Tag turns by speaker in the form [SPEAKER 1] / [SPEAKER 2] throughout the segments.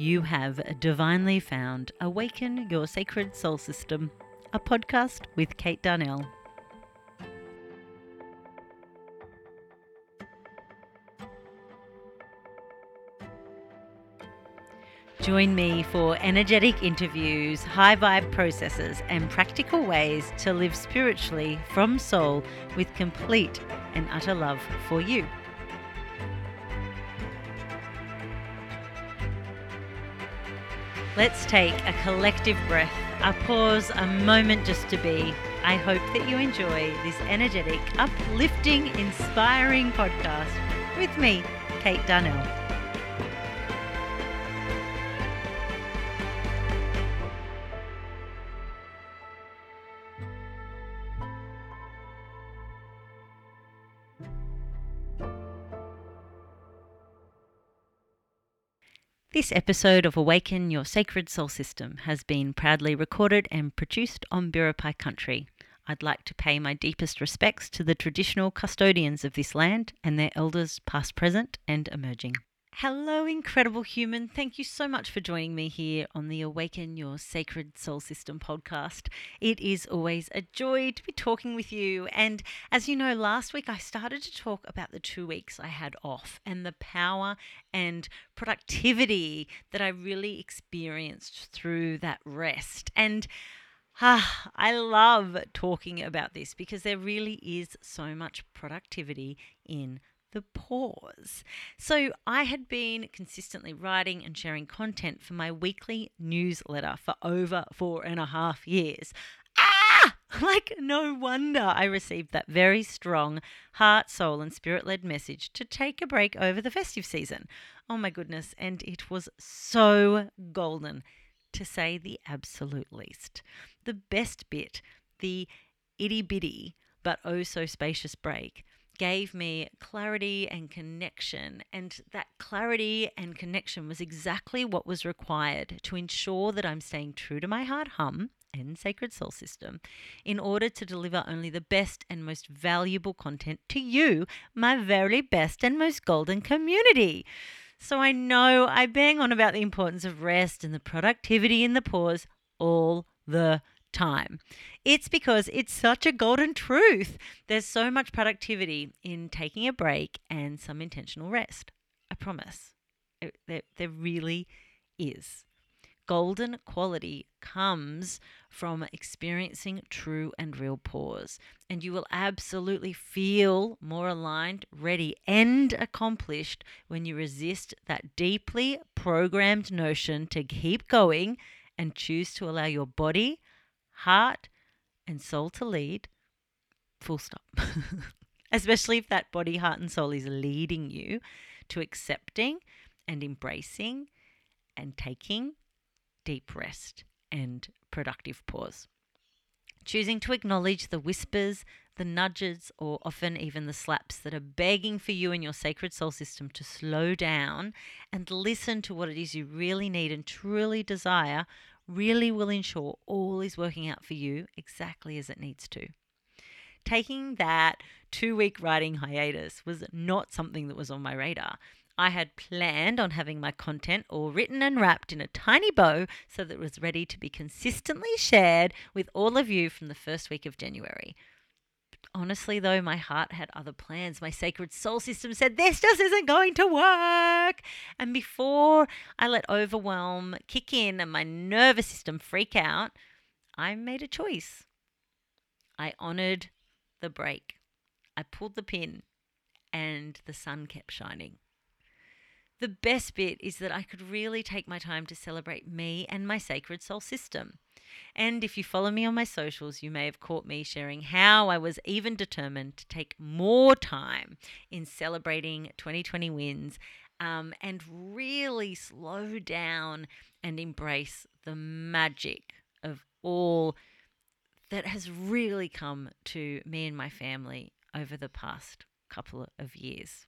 [SPEAKER 1] You have divinely found Awaken Your Sacred Soul System, a podcast with Kate Darnell. Join me for energetic interviews, high vibe processes, and practical ways to live spiritually from soul with complete and utter love for you. Let's take a collective breath, a pause, a moment just to be. I hope that you enjoy this energetic, uplifting, inspiring podcast with me, Kate Darnell. This episode of Awaken Your Sacred Soul System has been proudly recorded and produced on Biripi country. I'd like to pay my deepest respects to the traditional custodians of this land and their elders, past, present, and emerging. Hello, incredible human. Thank you so much for joining me here on the Awaken Your Sacred Soul System podcast. It is always a joy to be talking with you. And as you know, last week I started to talk about the two weeks I had off and the power and productivity that I really experienced through that rest. And Ah, I love talking about this because there really is so much productivity in the pause. So, I had been consistently writing and sharing content for my weekly newsletter for over four and a half years. Ah! Like, no wonder I received that very strong heart, soul, and spirit led message to take a break over the festive season. Oh my goodness, and it was so golden, to say the absolute least. The best bit, the itty bitty but oh so spacious break, gave me clarity and connection. And that clarity and connection was exactly what was required to ensure that I'm staying true to my heart hum and sacred soul system in order to deliver only the best and most valuable content to you, my very best and most golden community. So I know I bang on about the importance of rest and the productivity in the pause all the time. It's because it's such a golden truth. There's so much productivity in taking a break and some intentional rest. I promise. It, there, there really is. Golden quality comes from experiencing true and real pause, and you will absolutely feel more aligned, ready, and accomplished when you resist that deeply programmed notion to keep going and choose to allow your body, heart and soul to lead, full stop. Especially if that body, heart, and soul is leading you to accepting and embracing and taking deep rest and productive pause. Choosing to acknowledge the whispers, the nudges, or often even the slaps that are begging for you and your sacred soul system to slow down and listen to what it is you really need and truly desire really will ensure all is working out for you exactly as it needs to. Taking that two week writing hiatus was not something that was on my radar. I had planned on having my content all written and wrapped in a tiny bow so that it was ready to be consistently shared with all of you from the first week of January. Honestly, though, my heart had other plans. My sacred soul system said, This just isn't going to work. And before I let overwhelm kick in and my nervous system freak out, I made a choice. I honored the break. I pulled the pin, and the sun kept shining. The best bit is that I could really take my time to celebrate me and my sacred soul system. And if you follow me on my socials, you may have caught me sharing how I was even determined to take more time in celebrating 2020 wins um, and really slow down and embrace the magic of all that has really come to me and my family over the past couple of years.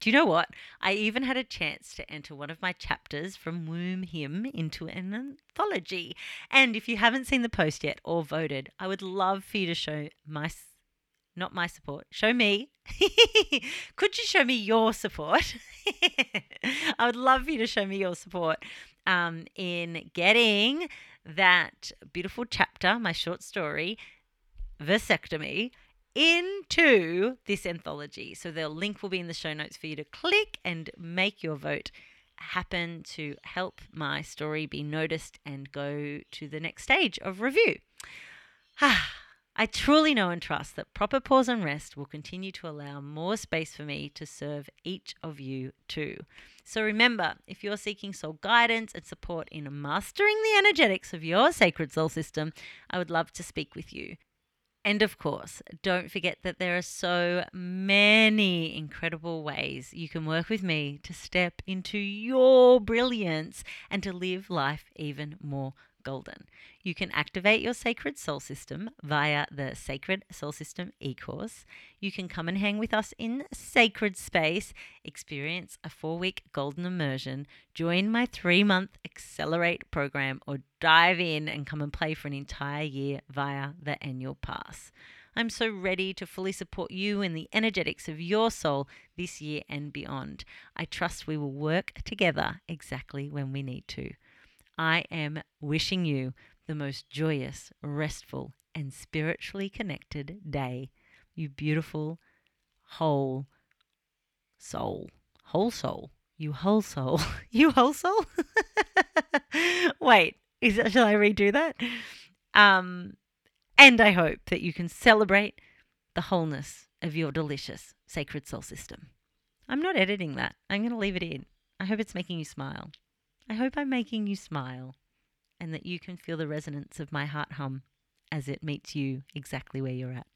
[SPEAKER 1] Do you know what? I even had a chance to enter one of my chapters from Womb Hymn into an anthology. And if you haven't seen the post yet or voted, I would love for you to show my not my support. Show me. Could you show me your support? I would love for you to show me your support um, in getting that beautiful chapter, my short story, Vasectomy, into this anthology. So the link will be in the show notes for you to click and make your vote happen to help my story be noticed and go to the next stage of review. I truly know and trust that proper pause and rest will continue to allow more space for me to serve each of you too. So remember, if you're seeking soul guidance and support in mastering the energetics of your sacred soul system, I would love to speak with you. And of course, don't forget that there are so many incredible ways you can work with me to step into your brilliance and to live life even more golden. You can activate your sacred soul system via the Sacred Soul System e course. You can come and hang with us in sacred space, experience a four week golden immersion, join my three month Accelerate program, or dive in and come and play for an entire year via the annual pass. I'm so ready to fully support you in the energetics of your soul this year and beyond. I trust we will work together exactly when we need to. I am wishing you the most joyous, restful, and spiritually connected day. You beautiful, whole soul. Whole soul. You whole soul. you whole soul? Wait, is that, shall I redo that? Um, and I hope that you can celebrate the wholeness of your delicious sacred soul system. I'm not editing that. I'm going to leave it in. I hope it's making you smile. I hope I'm making you smile and that you can feel the resonance of my heart hum as it meets you exactly where you're at.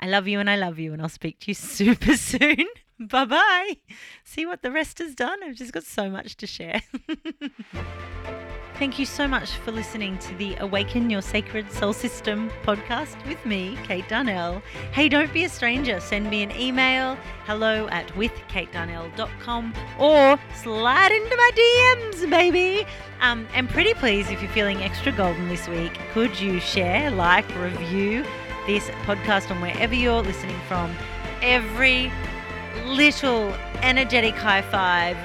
[SPEAKER 1] I love you and I love you, and I'll speak to you super soon. bye bye. See what the rest has done? I've just got so much to share. Thank you so much for listening to the Awaken Your Sacred Soul System podcast with me, Kate Darnell. Hey, don't be a stranger. Send me an email, hello at withkatedarnell.com or slide into my DMs, baby. Um, and pretty please, if you're feeling extra golden this week, could you share, like, review this podcast on wherever you're listening from? Every little energetic high five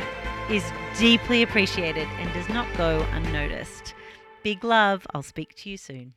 [SPEAKER 1] is deeply appreciated and does not go unnoticed. Big love. I'll speak to you soon.